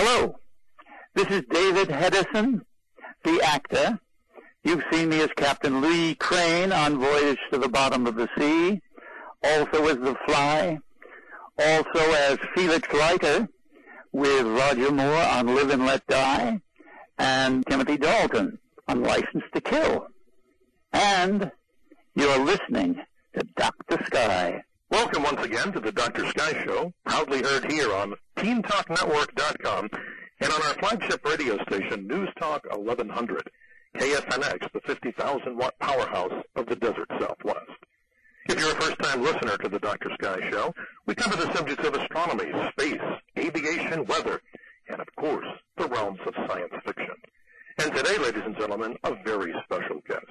Hello, this is David Hedison, the actor. You've seen me as Captain Lee Crane on Voyage to the Bottom of the Sea, also as The Fly, also as Felix Leiter with Roger Moore on Live and Let Die, and Timothy Dalton on License to Kill. And you're listening to Dr. Sky. Welcome once again to the Dr. Sky Show, proudly heard here on TeenTalkNetwork.com and on our flagship radio station, News Talk 1100, KFNX, the 50,000 watt powerhouse of the desert Southwest. If you're a first-time listener to the Dr. Sky Show, we cover the subjects of astronomy, space, aviation, weather, and of course, the realms of science fiction. And today, ladies and gentlemen, a very special guest.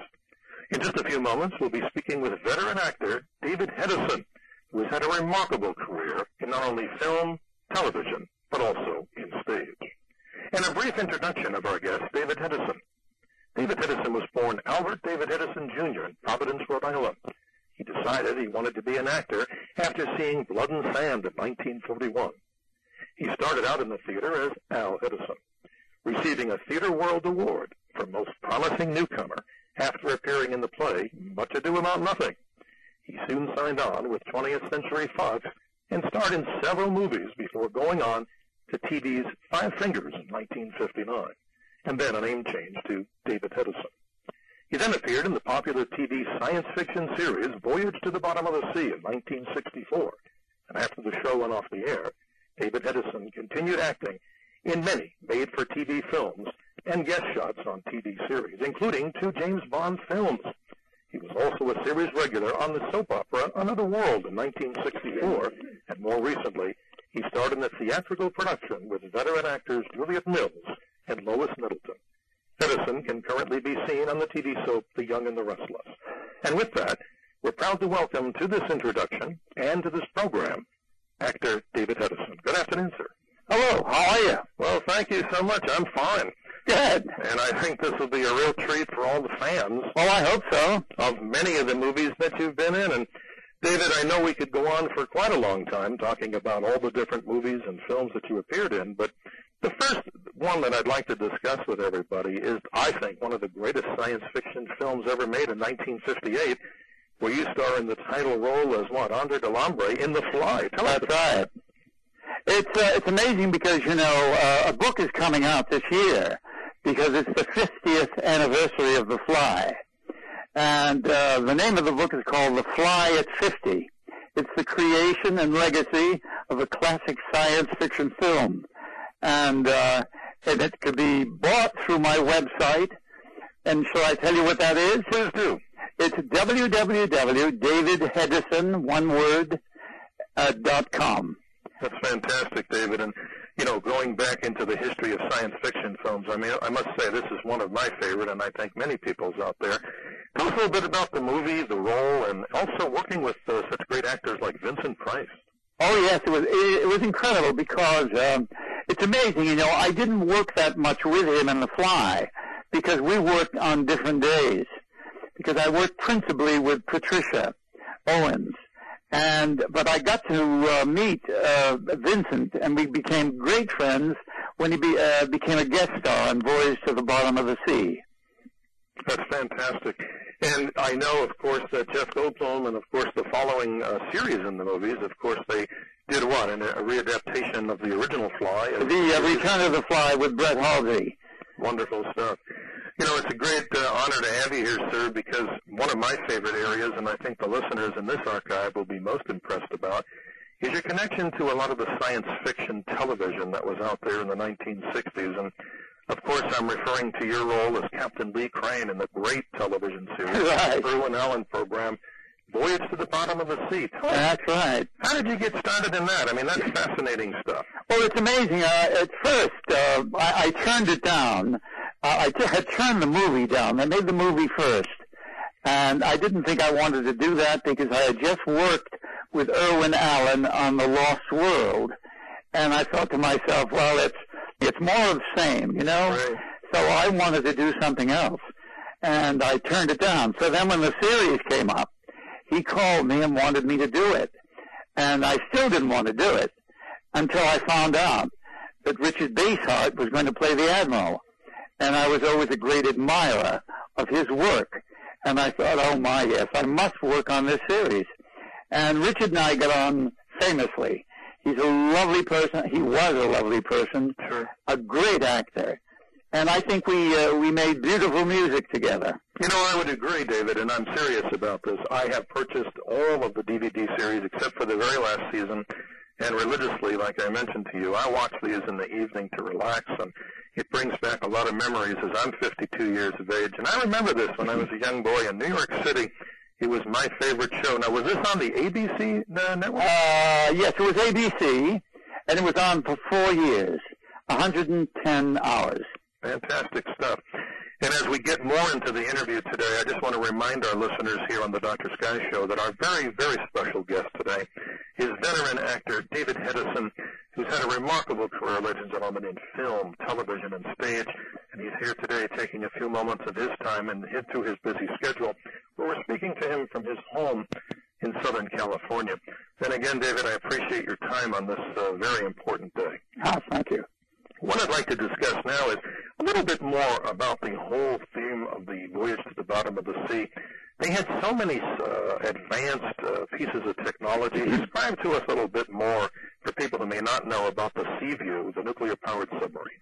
In just a few moments, we'll be speaking with veteran actor David Hedison, who has had a remarkable career in not only film, television, but also in stage. And a brief introduction of our guest, David Hedison. David Hedison was born Albert David Hedison Jr. in Providence, Rhode Island. He decided he wanted to be an actor after seeing Blood and Sand in 1941. He started out in the theater as Al Hedison, receiving a Theater World Award for Most Promising Newcomer after appearing in the play Much Ado About Nothing. He soon signed on with 20th Century Fox and starred in several movies before going on to TV's Five Fingers in 1959, and then a name change to David Hedison. He then appeared in the popular TV science fiction series Voyage to the Bottom of the Sea in 1964, and after the show went off the air, David Hedison continued acting in many made-for-TV films and guest shots on TV series, including two James Bond films. He was also a series regular on the soap opera Another World in 1964, and more recently, he starred in the theatrical production with veteran actors Juliet Mills and Lois Nettleton. Hedison can currently be seen on the TV soap The Young and the Restless. And with that, we're proud to welcome to this introduction and to this program actor David Hedison. Good afternoon, sir. Hello, how are you? Well, thank you so much. I'm fine. Good. And I think this will be a real treat for all the fans Well, I hope so. of many of the movies that you've been in. And David, I know we could go on for quite a long time talking about all the different movies and films that you appeared in, but the first one that I'd like to discuss with everybody is, I think, one of the greatest science fiction films ever made in 1958, where you star in the title role as what, Andre Delambre in The Fly. Tell us That's right. It's uh, it's amazing because you know uh, a book is coming out this year because it's the 50th anniversary of The Fly, and uh, the name of the book is called The Fly at 50. It's the creation and legacy of a classic science fiction film, and uh, and it could be bought through my website. And shall I tell you what that is? Please do. It's www.davidhedison, one word, uh, dot com. That's fantastic, David. And, you know, going back into the history of science fiction films, I mean, I must say this is one of my favorite, and I think many people's out there. Tell us a little bit about the movie, the role, and also working with uh, such great actors like Vincent Price. Oh yes, it was it, it was incredible because um, it's amazing. You know, I didn't work that much with him in The Fly because we worked on different days. Because I worked principally with Patricia Owens, and but I got to uh, meet uh, Vincent, and we became great friends when he be, uh, became a guest star on Voyage to the Bottom of the Sea. That's fantastic. And I know, of course, that Jeff Goldblum and, of course, the following uh, series in the movies, of course, they did what? In a, a readaptation of the original Fly. The uh, Return of the Fly with Brett Halsey. Wonderful stuff. You know, it's a great uh, honor to have you here, sir, because one of my favorite areas, and I think the listeners in this archive will be most impressed about, is your connection to a lot of the science fiction television that was out there in the 1960s. And, of course, I'm referring to your role as Captain Lee Crane in the great television series, Right. the Irwin Allen program, Voyage to the Bottom of the Sea. Tell That's right. how did you get started in that? I mean, that's fascinating stuff. Well, it's amazing. Uh, at first, uh, I, I turned it down. Uh, had turned the movie down. They made the movie first. And I didn't think I wanted to do that because I had just worked with Irwin Allen on The Lost World. And I thought to myself, well, it's, it's more of the same, you know? Right. So I wanted to do something else. And I turned it down. So then when the series came up, he called me and wanted me to do it. And I still didn't want to do it until I found out that Richard Basehart was going to play the Admiral. And I was always a great admirer of his work. And I thought, oh my, yes, I must work on this series. And Richard and I got on famously. He's a lovely person. He was a lovely person. Sure. A great actor. And I think we, uh, we made beautiful music together. You know, I would agree, David, and I'm serious about this. I have purchased all of the DVD series except for the very last season, and religiously, like I mentioned to you, I watch these in the evening to relax, and it brings back a lot of memories as I'm 52 years of age. And I remember this when I was a young boy in New York City. It was my favorite show. Now, was this on the ABC uh, network? Uh, yes, it was ABC, and it was on for four years, 110 hours. Fantastic stuff. And as we get more into the interview today, I just want to remind our listeners here on the Dr. Sky Show that our very, very special guest today is veteran actor David Hedison, who's had a remarkable career, ladies and gentlemen, in film, television, and stage. And he's here today taking a few moments of his time and into his busy schedule. Where we're speaking to him from his home in Southern California. Then again, David, I appreciate your time on this uh, very important day. Ah, thank you. What I'd like to discuss now is a little bit more about the whole theme of the voyage to the bottom of the sea. They had so many uh, advanced uh, pieces of technology. Describe to us a little bit more for people that may not know about the Seaview, the nuclear-powered submarine.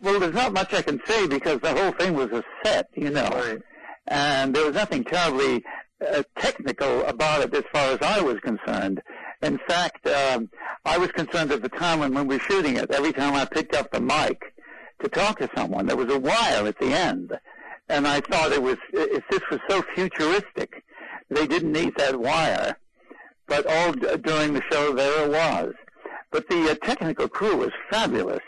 Well, there's not much I can say because the whole thing was a set, you know. Right. And there was nothing terribly uh, technical about it as far as I was concerned. In fact, um, I was concerned at the time when, when we were shooting it, every time I picked up the mic to talk to someone, there was a wire at the end. And I thought it was, if this was so futuristic, they didn't need that wire. But all d- during the show, there it was. But the uh, technical crew was fabulous.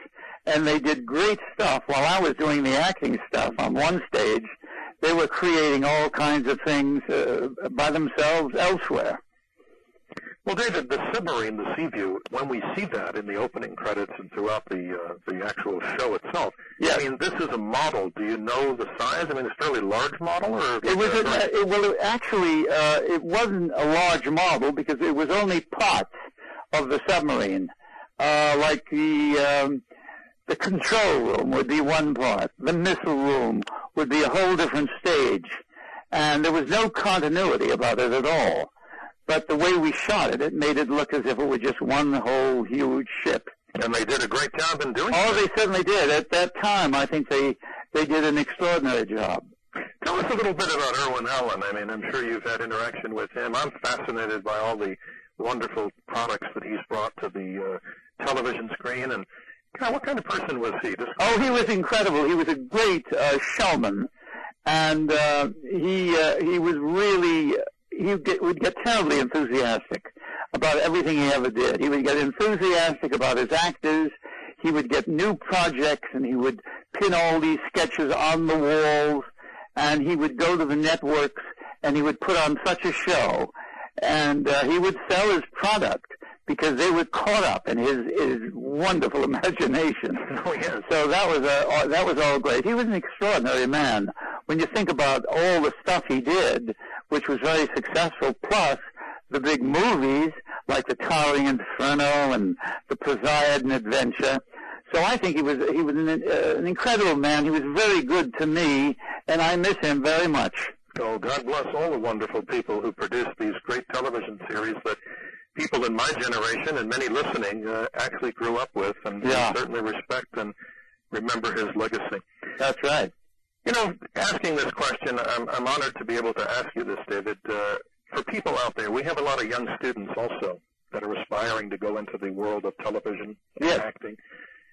And they did great stuff while I was doing the acting stuff on one stage. They were creating all kinds of things uh, by themselves elsewhere. Well, David, the submarine, the Seaview, when we see that in the opening credits and throughout the uh, the actual show itself, Yes. I mean, this is a model. Do you know the size? I mean, it's a fairly large model, or It was a, it, well, it actually, uh, it wasn't a large model because it was only parts of the submarine. Uh, like the um, the control room would be one part. The missile room would be a whole different stage, and there was no continuity about it at all. But the way we shot it, it made it look as if it were just one whole huge ship. and they did a great job in doing Oh, that. they certainly did. At that time, I think they they did an extraordinary job. Tell us a little bit about Irwin Allen. I mean, I'm sure you've had interaction with him. I'm fascinated by all the wonderful products that he's brought to the uh, television screen. And God, what kind of person was he? Oh, he was incredible. He was a great uh, showman, and uh, he uh, he was really he would get, would get terribly enthusiastic about everything he ever did. He would get enthusiastic about his actors. He would get new projects, and he would pin all these sketches on the walls. And he would go to the networks, and he would put on such a show, and uh, he would sell his product because they were caught up in his his wonderful imagination. oh yes. So that was uh, that was all great. He was an extraordinary man. When you think about all the stuff he did, which was very successful, plus the big movies like the Towering Inferno and the Poseidon Adventure. So I think he was he was an, uh, an incredible man. He was very good to me, and I miss him very much. Oh, God bless all the wonderful people who produce these great television series that people in my generation and many listening uh, actually grew up with, and Yeah. certainly respect and remember his legacy. That's right. You know, asking this question, I'm, I'm honored to be able to ask you this, David. Uh, for people out there, we have a lot of young students also that are aspiring to go into the world of television and Yes. acting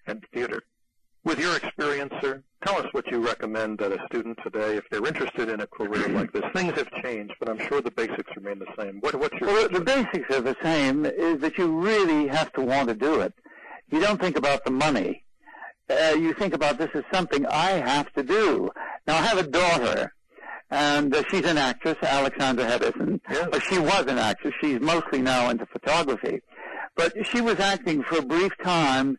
and theater. With your experience, sir, tell us what you recommend that a student today, if they're interested in a career like this, things have changed, but I'm sure the basics remain the same. What, what's your well, the basics are the same. Is that you really have to want to do it. You don't think about the money. Uh, you think about this as something I have to do. Now I have a daughter, and uh, she's an actress, Alexandra Hedison. Yes. Or she was an actress. She's mostly now into photography, but she was acting for a brief time,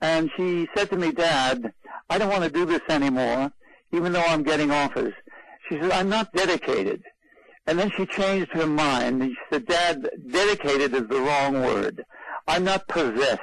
and she said to me, "Dad, I don't want to do this anymore, even though I'm getting offers." She said, "I'm not dedicated." And then she changed her mind and she said, Dad, dedicated is the wrong word. I'm not possessed.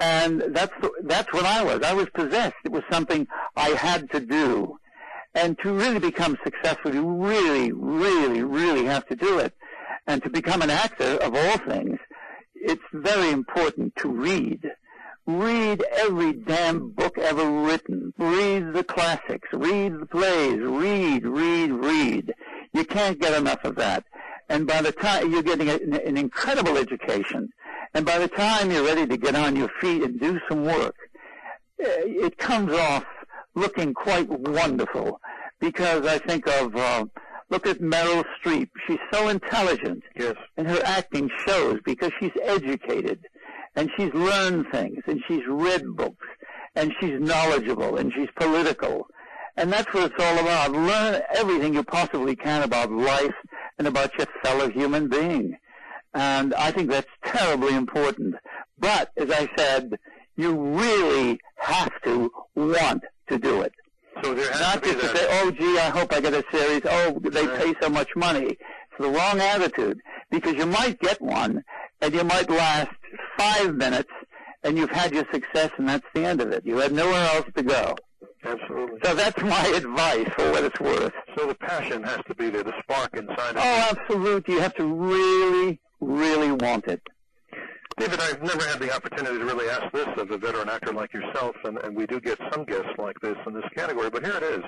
And that's that's what I was. I was possessed. It was something I had to do. And to really become successful, you really, really, really have to do it. And to become an actor, of all things, it's very important to read. Read every damn book ever written. Read the classics. Read the plays. Read, read, read. You can't get enough of that. And by the time you're getting an, an incredible education, and by the time you're ready to get on your feet and do some work, eh, it comes off looking quite wonderful. Because I think of, uh, look at Meryl Streep. She's so intelligent. Yes. And her acting shows because she's educated and she's learned things and she's read books and she's knowledgeable and she's political. And that's what it's all about. Learn everything you possibly can about life and about your fellow human being. And I think that's terribly important. But as I said, you really have to want to do it. So there has Not to be just to say, oh gee, I hope I get a series. Oh, they Right. pay so much money. It's the wrong attitude because you might get one and you might last five minutes and you've had your success and that's the end of it. You had nowhere else to go. Absolutely. So that's my advice for what it's worth. So the passion has to be there, the spark inside of. Oh, absolutely. You have to really, really want it. David, I've never had the opportunity to really ask this of a veteran actor like yourself, and, and we do get some guests like this in this category, but here it is.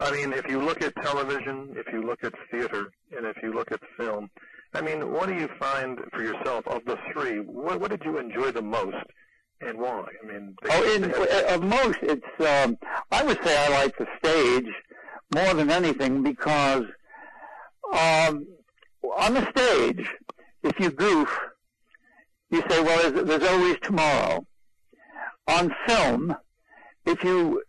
I mean, if you look at television, if you look at theater, and if you look at film, I mean, what do you find for yourself of the three? What, what did you enjoy the most, and why? I mean, they, Oh, in they have- uh, of most, it's. Um, I would say I like the stage more than anything because um, on the stage, if you goof, you say, "Well, there's, always tomorrow." On film, if you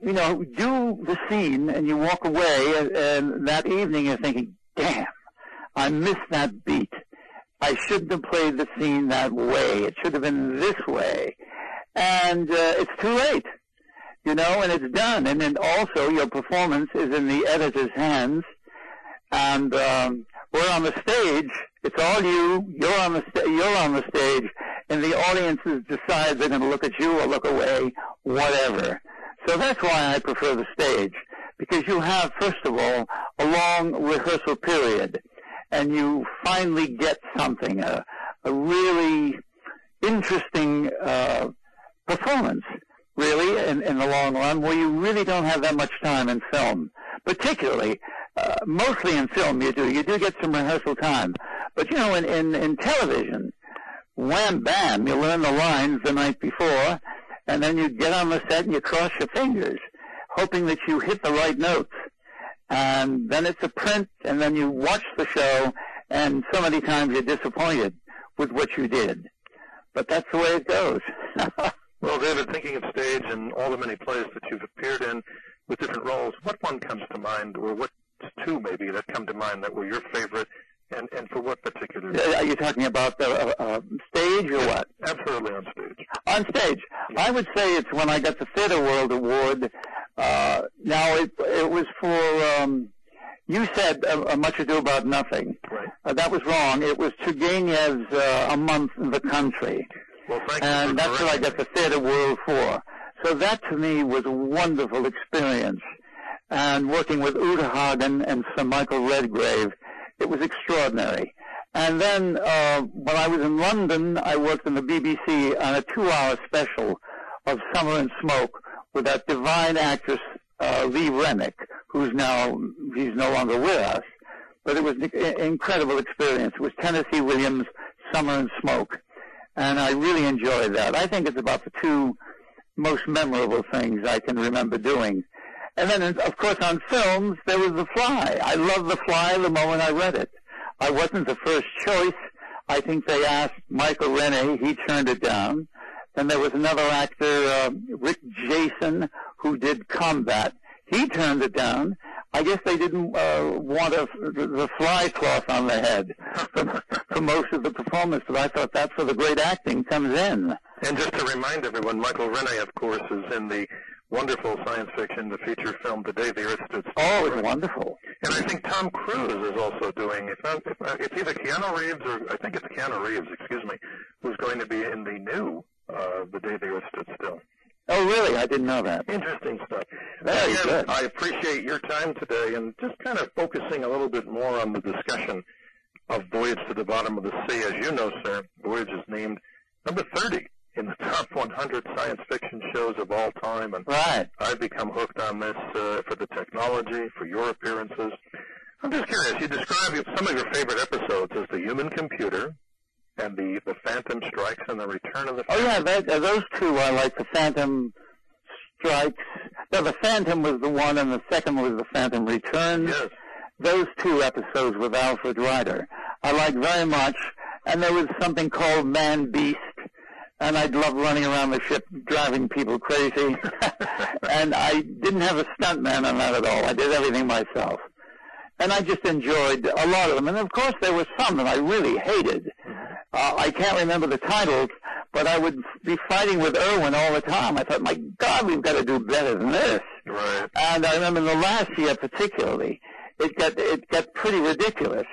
you know do the scene and you walk away, and, and that evening you're thinking, "Damn, I missed that beat." I shouldn't have played the scene that way. It should have been this way. And uh, it's too late, you know, and it's done. And then also your performance is in the editor's hands. And um, we're on the stage. It's all you. You're on the sta- you're on the stage, and the audiences decide they're going to look at you or look away, whatever. So that's why I prefer the stage because you have, first of all, a long rehearsal period and you finally get something, a, a really interesting uh, performance, really, in, in the long run, where you really don't have that much time in film. Particularly, uh, mostly in film, you do. You do get some rehearsal time. But, you know, in, in, in television, wham, bam, you learn the lines the night before, and then you get on the set and you cross your fingers, hoping that you hit the right notes and then it's a print, and then you watch the show, and so many times you're disappointed with what you did. But that's the way it goes. Well, David, thinking of stage and all the many plays that you've appeared in with different roles, what one comes to mind, or what two maybe that come to mind that were your favorite, and, and for what particular reason? Are you talking about the uh, uh, stage or what? Absolutely on stage. On stage, I would say it's when I got the Theatre World Award. Uh, now it it was for um, you said uh, Much Ado About Nothing. Right. Uh, that was wrong. It was Turgenev's uh, A Month in the Country. Well, thank and for that's what I got the theater world for. So that to me was a wonderful experience. And working with Uta Hagen and Sir Michael Redgrave, it was extraordinary. And then uh, when I was in London, I worked in the BBC on a two-hour special of Summer and Smoke with that divine actress uh, Lee Remick, who's now he's no longer with us. But it was an incredible experience. It was Tennessee Williams, Summer and Smoke, and I really enjoyed that. I think it's about the two most memorable things I can remember doing. And then, of course, on films, there was The Fly. I loved The Fly the moment I read it. I wasn't the first choice. I think they asked Michael Rennie. He turned it down. Then there was another actor, uh, Rick Jason, who did Combat. He turned it down. I guess they didn't uh, want a, the fly cloth on the head for, for most of the performance, but I thought that's where the great acting comes in. And just to remind everyone, Michael Rennie, of course, is in the wonderful science fiction, the feature film The Day the Earth Stood Still. Oh, it's wonderful. And I think Tom Cruise is also doing, if not, if, uh, it's either Keanu Reeves or, I think it's Keanu Reeves, excuse me, who's going to be in the new uh, The Day the Earth Stood Still. Oh, really? I didn't know that. Interesting stuff. Very Again, good. I appreciate your time today and just kind of focusing a little bit more on the discussion of Voyage to the Bottom of the Sea. As you know, sir, Voyage is named number 30 in the top 100 science fiction shows of all time. And Right. I've become hooked on this uh, for the technology, for your appearances. I'm just curious. You describe some of your favorite episodes as the human computer and the, the Phantom Strikes and the Return of the Oh, yeah, that, uh, those two I like. The Phantom Strikes. No, the Phantom was the one, and the second was the Phantom Returns. Yes. Those two episodes with Alfred Ryder I like very much. And there was something called Man Beast, and I'd love running around the ship driving people crazy. and I didn't have a stuntman on that at all. I did everything myself. And I just enjoyed a lot of them. And of course, there were some that I really hated. Uh, I can't remember the titles, but I would be fighting with Irwin all the time. I thought, my God, we've got to do better than this. Right. And I remember in the last year particularly, it got it got pretty ridiculous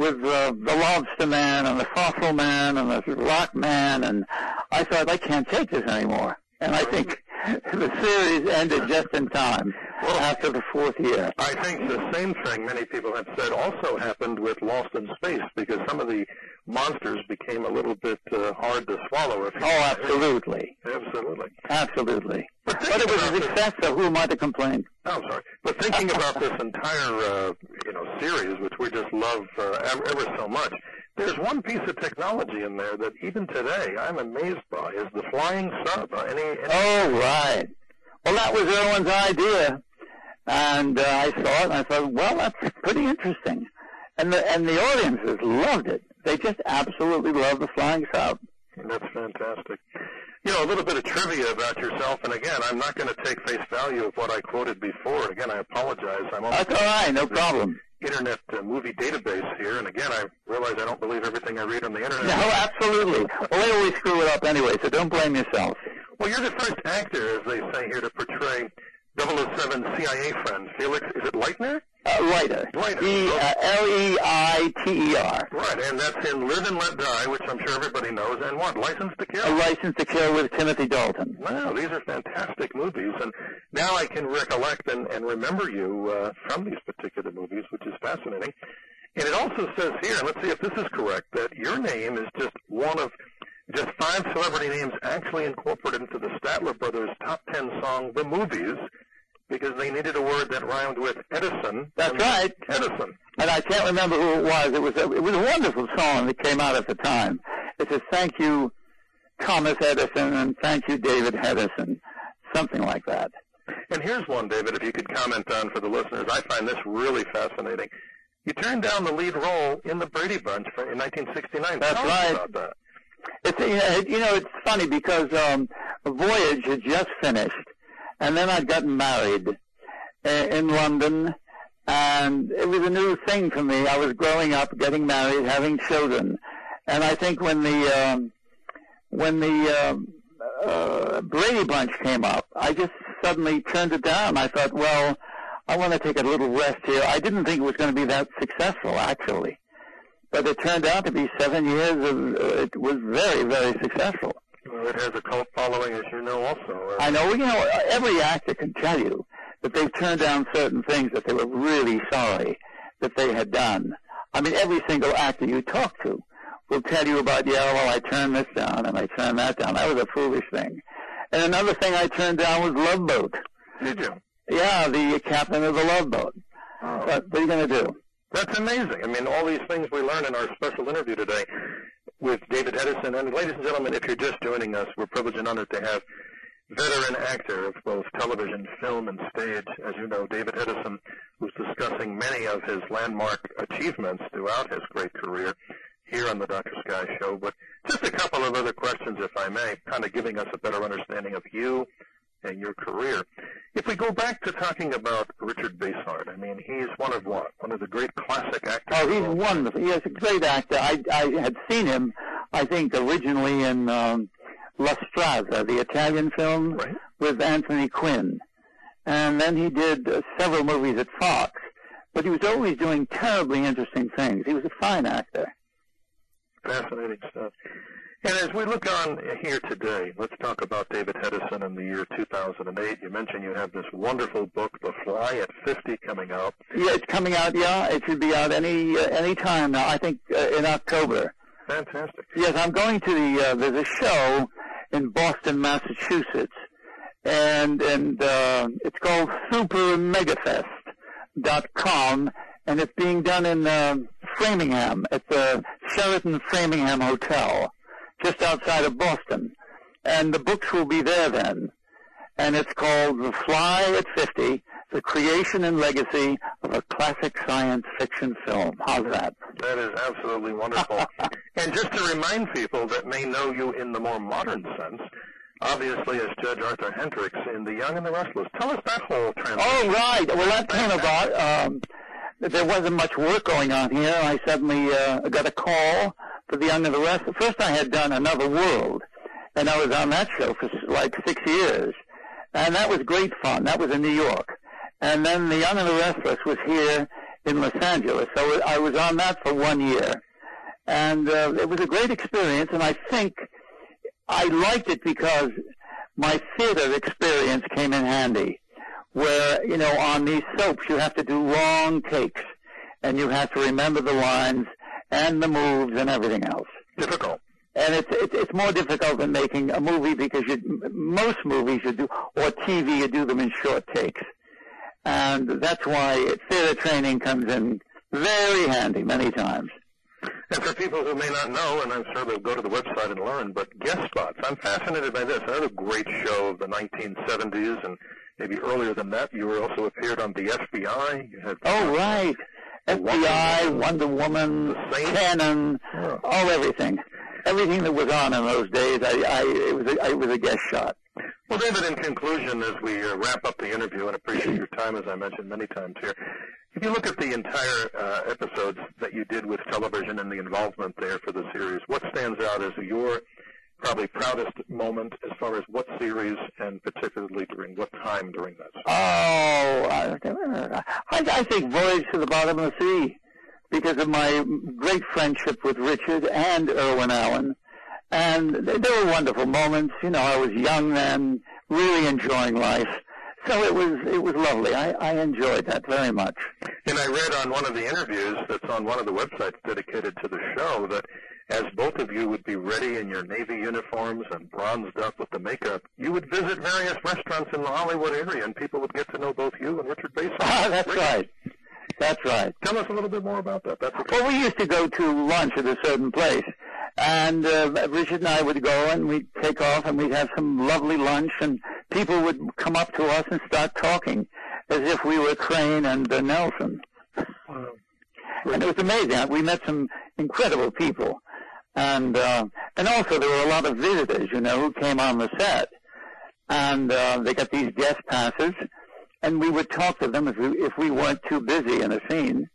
with uh, the Lobster Man and the Fossil Man and the Rock Man, and I thought I can't take this anymore. And I think the series ended just in time well, after the fourth year. I think the same thing many people have said also happened with Lost in Space because some of the monsters became a little bit uh, hard to swallow. If you Oh, absolutely, Absolutely. absolutely. But But it was a success, so who am I to complain? I'm sorry, thinking about this entire uh, you know series, which we just love uh, ever, ever so much, there's one piece of technology in there that even today I'm amazed by is the flying sub. Uh, any, any Oh, right. Well, that was Irwin's idea, and uh, I saw it, and I thought, well, that's pretty interesting. And the and the audiences loved it. They just absolutely loved the flying sub. That's fantastic. You know, a little bit of trivia about yourself, and again, I'm not going to take face value of what I quoted before. Again, I apologize. I'm on That's all right, no problem. Internet uh, Movie Database here, and again, I realize I don't believe everything I read on the Internet. No, absolutely. Well, they always screw it up anyway, so don't blame yourself. Well, you're the first actor, as they say here, to portray 007 CIA friend Felix. Is it Leitner? Uh, Leiter. Leiter. E uh, L E I T E R. Right, and that's in Live and Let Die, which I'm sure everybody knows. And what? License to Kill? A license to kill with Timothy Dalton. Wow, these are fantastic movies, and now I can recollect and, and remember you uh, from these particular movies, which is fascinating. And it also says here, and let's see if this is correct, that your name is just one of just five celebrity names actually incorporated into the Statler Brothers top ten song, The Movies, because they needed a word that rhymed with Edison. That's right. Edison. And I can't remember who it was. It was a, it was a wonderful song that came out at the time. It says, "Thank you, Thomas Edison, and thank you, David Edison," something like that. And here's one, David, if you could comment on for the listeners. I find this really fascinating. You turned down the lead role in the Brady Bunch for, in 1969. That's Tell us right. about that. It's you know, you know it's funny because um, Voyage had just finished, and then I'd gotten married uh, in London, and it was a new thing for me. I was growing up, getting married, having children, and I think when the um, when the um, uh, Brady Bunch came up, I just suddenly turned it down. I thought, well, I want to take a little rest here. I didn't think it was going to be that successful, actually but it turned out to be seven years of uh, it was very very successful it has a cult following, as you know, also. I know. You know, every actor can tell you that they've turned down certain things that they were really sorry that they had done. I mean, every single actor you talk to will tell you about, yeah, well, I turned this down and I turned that down. That was a foolish thing. And another thing I turned down was Love Boat. Did you? Yeah, the captain of the Love Boat. Oh. But what are you going to do? That's amazing. I mean, all these things we learn in our special interview today with David Hedison. And ladies and gentlemen, if you're just joining us, we're privileged and honored to have veteran actor of both television, film, and stage, as you know, David Hedison, who's discussing many of his landmark achievements throughout his great career here on the Dr. Sky Show. But just a couple of other questions, if I may, kind of giving us a better understanding of you and your career. If we go back to talking about Richard Basehart, I mean, he's one of what? One of the great classic actors. Oh, he's of all time. wonderful. He is a great actor. I, I had seen him, I think, originally in um, La Strada, the Italian film Right. with Anthony Quinn. And then he did uh, several movies at Fox. But he was always doing terribly interesting things. He was a fine actor. Fascinating stuff. And as we look on here today, let's talk about David Hedison in the year 2008. You mentioned you have this wonderful book, The Fly at 50, coming out. Yeah, it's coming out. Yeah, it should be out any uh, any time now. I think uh, in October. Fantastic. Yes, I'm going to the. Uh, there's a show in Boston, Massachusetts, and and uh, it's called SuperMegafest.com, and it's being done in uh, Framingham at the Sheraton Framingham Hotel, just outside of Boston, and the books will be there then, and it's called The Fly at 50. The creation and legacy of a classic science fiction film. How's that? That is absolutely wonderful. and just to remind people that may know you in the more modern sense, obviously as Judge Arthur Hendricks in The Young and the Restless. Tell us that whole transition. Oh, right. Well, that came about. Um, there wasn't much work going on here. I suddenly uh, got a call for the Young and the Rest. First, I had done Another World, and I was on that show for like six years, and that was great fun. That was in New York, and then The Young and the Restless was here in Los Angeles. So I was on that for one year, and uh, it was a great experience. And I think I liked it because my theater experience came in handy where, you know, on these soaps you have to do long takes and you have to remember the lines and the moves and everything else. Difficult. And it's, it's, it's more difficult than making a movie because you, most movies you do, or TV, you do them in short takes. And that's why theater training comes in very handy many times. And for people who may not know, and I'm sure they'll go to the website and learn, but guest spots. I'm fascinated by this. Another great show of the 1970s and maybe earlier than that. You were also appeared on the FBI. You had Oh, right. FBI, Wonder Woman. Cannon, all everything. Everything that was on in those days, I, I, it was a, it was a guest shot. Well, David, in conclusion, as we uh, wrap up the interview, and appreciate your time, as I mentioned many times here, if you look at the entire uh, episodes that you did with television and the involvement there for the series, what stands out as your probably proudest moment as far as what series and particularly during what time during that? Oh, I, I think Voyage to the Bottom of the Sea, because of my great friendship with Richard and Irwin Allen. And they, they were wonderful moments. You know, I was young then, really enjoying life. So it was, it was lovely. I, I enjoyed that very much. And I read on one of the interviews that's on one of the websites dedicated to the show that as both of you would be ready in your Navy uniforms and bronzed up with the makeup, you would visit various restaurants in the Hollywood area and people would get to know both you and Richard Basehart. Ah, that's right. That's right. Tell us a little bit more about that. That's okay. Well, we used to go to lunch at a certain place, and uh, Richard and I would go and we'd take off and we'd have some lovely lunch, and people would come up to us and start talking as if we were Crane and uh, Nelson. And it was amazing. We met some incredible people, and uh, and also there were a lot of visitors, you know, who came on the set, and uh, they got these guest passes, and we would talk to them if we if we weren't too busy in a scene.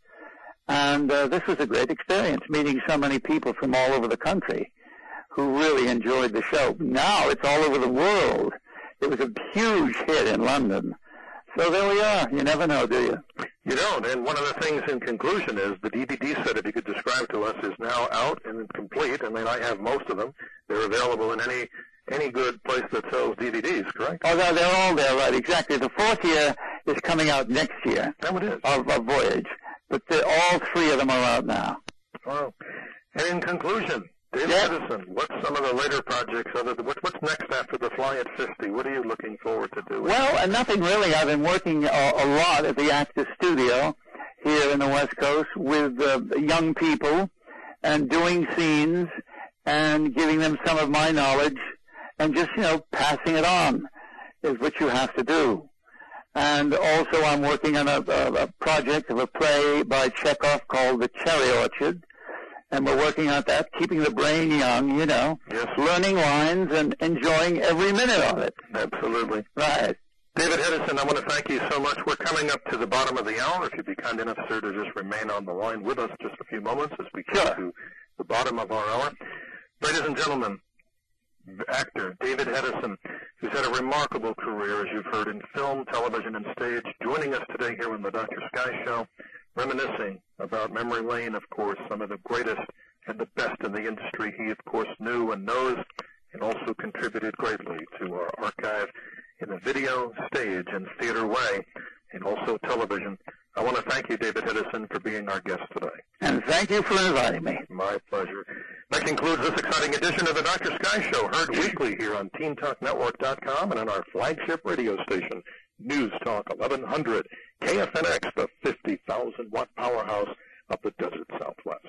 And uh, this was a great experience, meeting so many people from all over the country who really enjoyed the show. Now it's all over the world. It was a huge hit in London. So there we are. You never know, do you? You don't. And one of the things in conclusion is the DVD set, if you could describe to us, is now out and complete. I mean, I have most of them. They're available in any any good place that sells DVDs, correct? Oh, they're, they're all there, right? Exactly. The fourth year is coming out next year That it is. of, of Voyage, but all three of them are out now. Wow. And in conclusion, David Yeah. Hedison, what's some of the later projects other than, what, what's next Fly at 50? What are you looking forward to doing? Well, uh, nothing really. I've been working a, a lot at the Actors Studio here in the West Coast with uh, young people and doing scenes and giving them some of my knowledge and just, you know, passing it on is what you have to do. And also I'm working on a, a, a project of a play by Chekhov called The Cherry Orchard. And we're working on that, keeping the brain young, you know, Yes. learning lines and enjoying every minute of it. Absolutely. Right. David Hedison, I want to thank you so much. We're coming up to the bottom of the hour. If you'd be kind enough, sir, to just remain on the line with us just a few moments as we come Sure. to the bottom of our hour. Ladies and gentlemen, actor David Hedison, who's had a remarkable career, as you've heard, in film, television, and stage, joining us today here on the Dr. Sky Show, reminiscing about memory lane, of course, some of the greatest and the best in the industry he, of course, knew and knows, and also contributed greatly to our archive in the video, stage, and theater way, and also television. I want to thank you, David Hedison, for being our guest today. And thank you for inviting me. My pleasure. That concludes this exciting edition of the Dr. Sky Show, heard weekly here on TeenTalkNetwork.com and on our flagship radio station, News Talk 1100, KFNX, the 50,000 watt powerhouse of the desert southwest.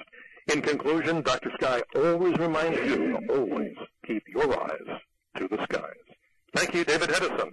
In conclusion, Dr. Sky always reminds you to always keep your eyes to the skies. Thank you, David Hedison.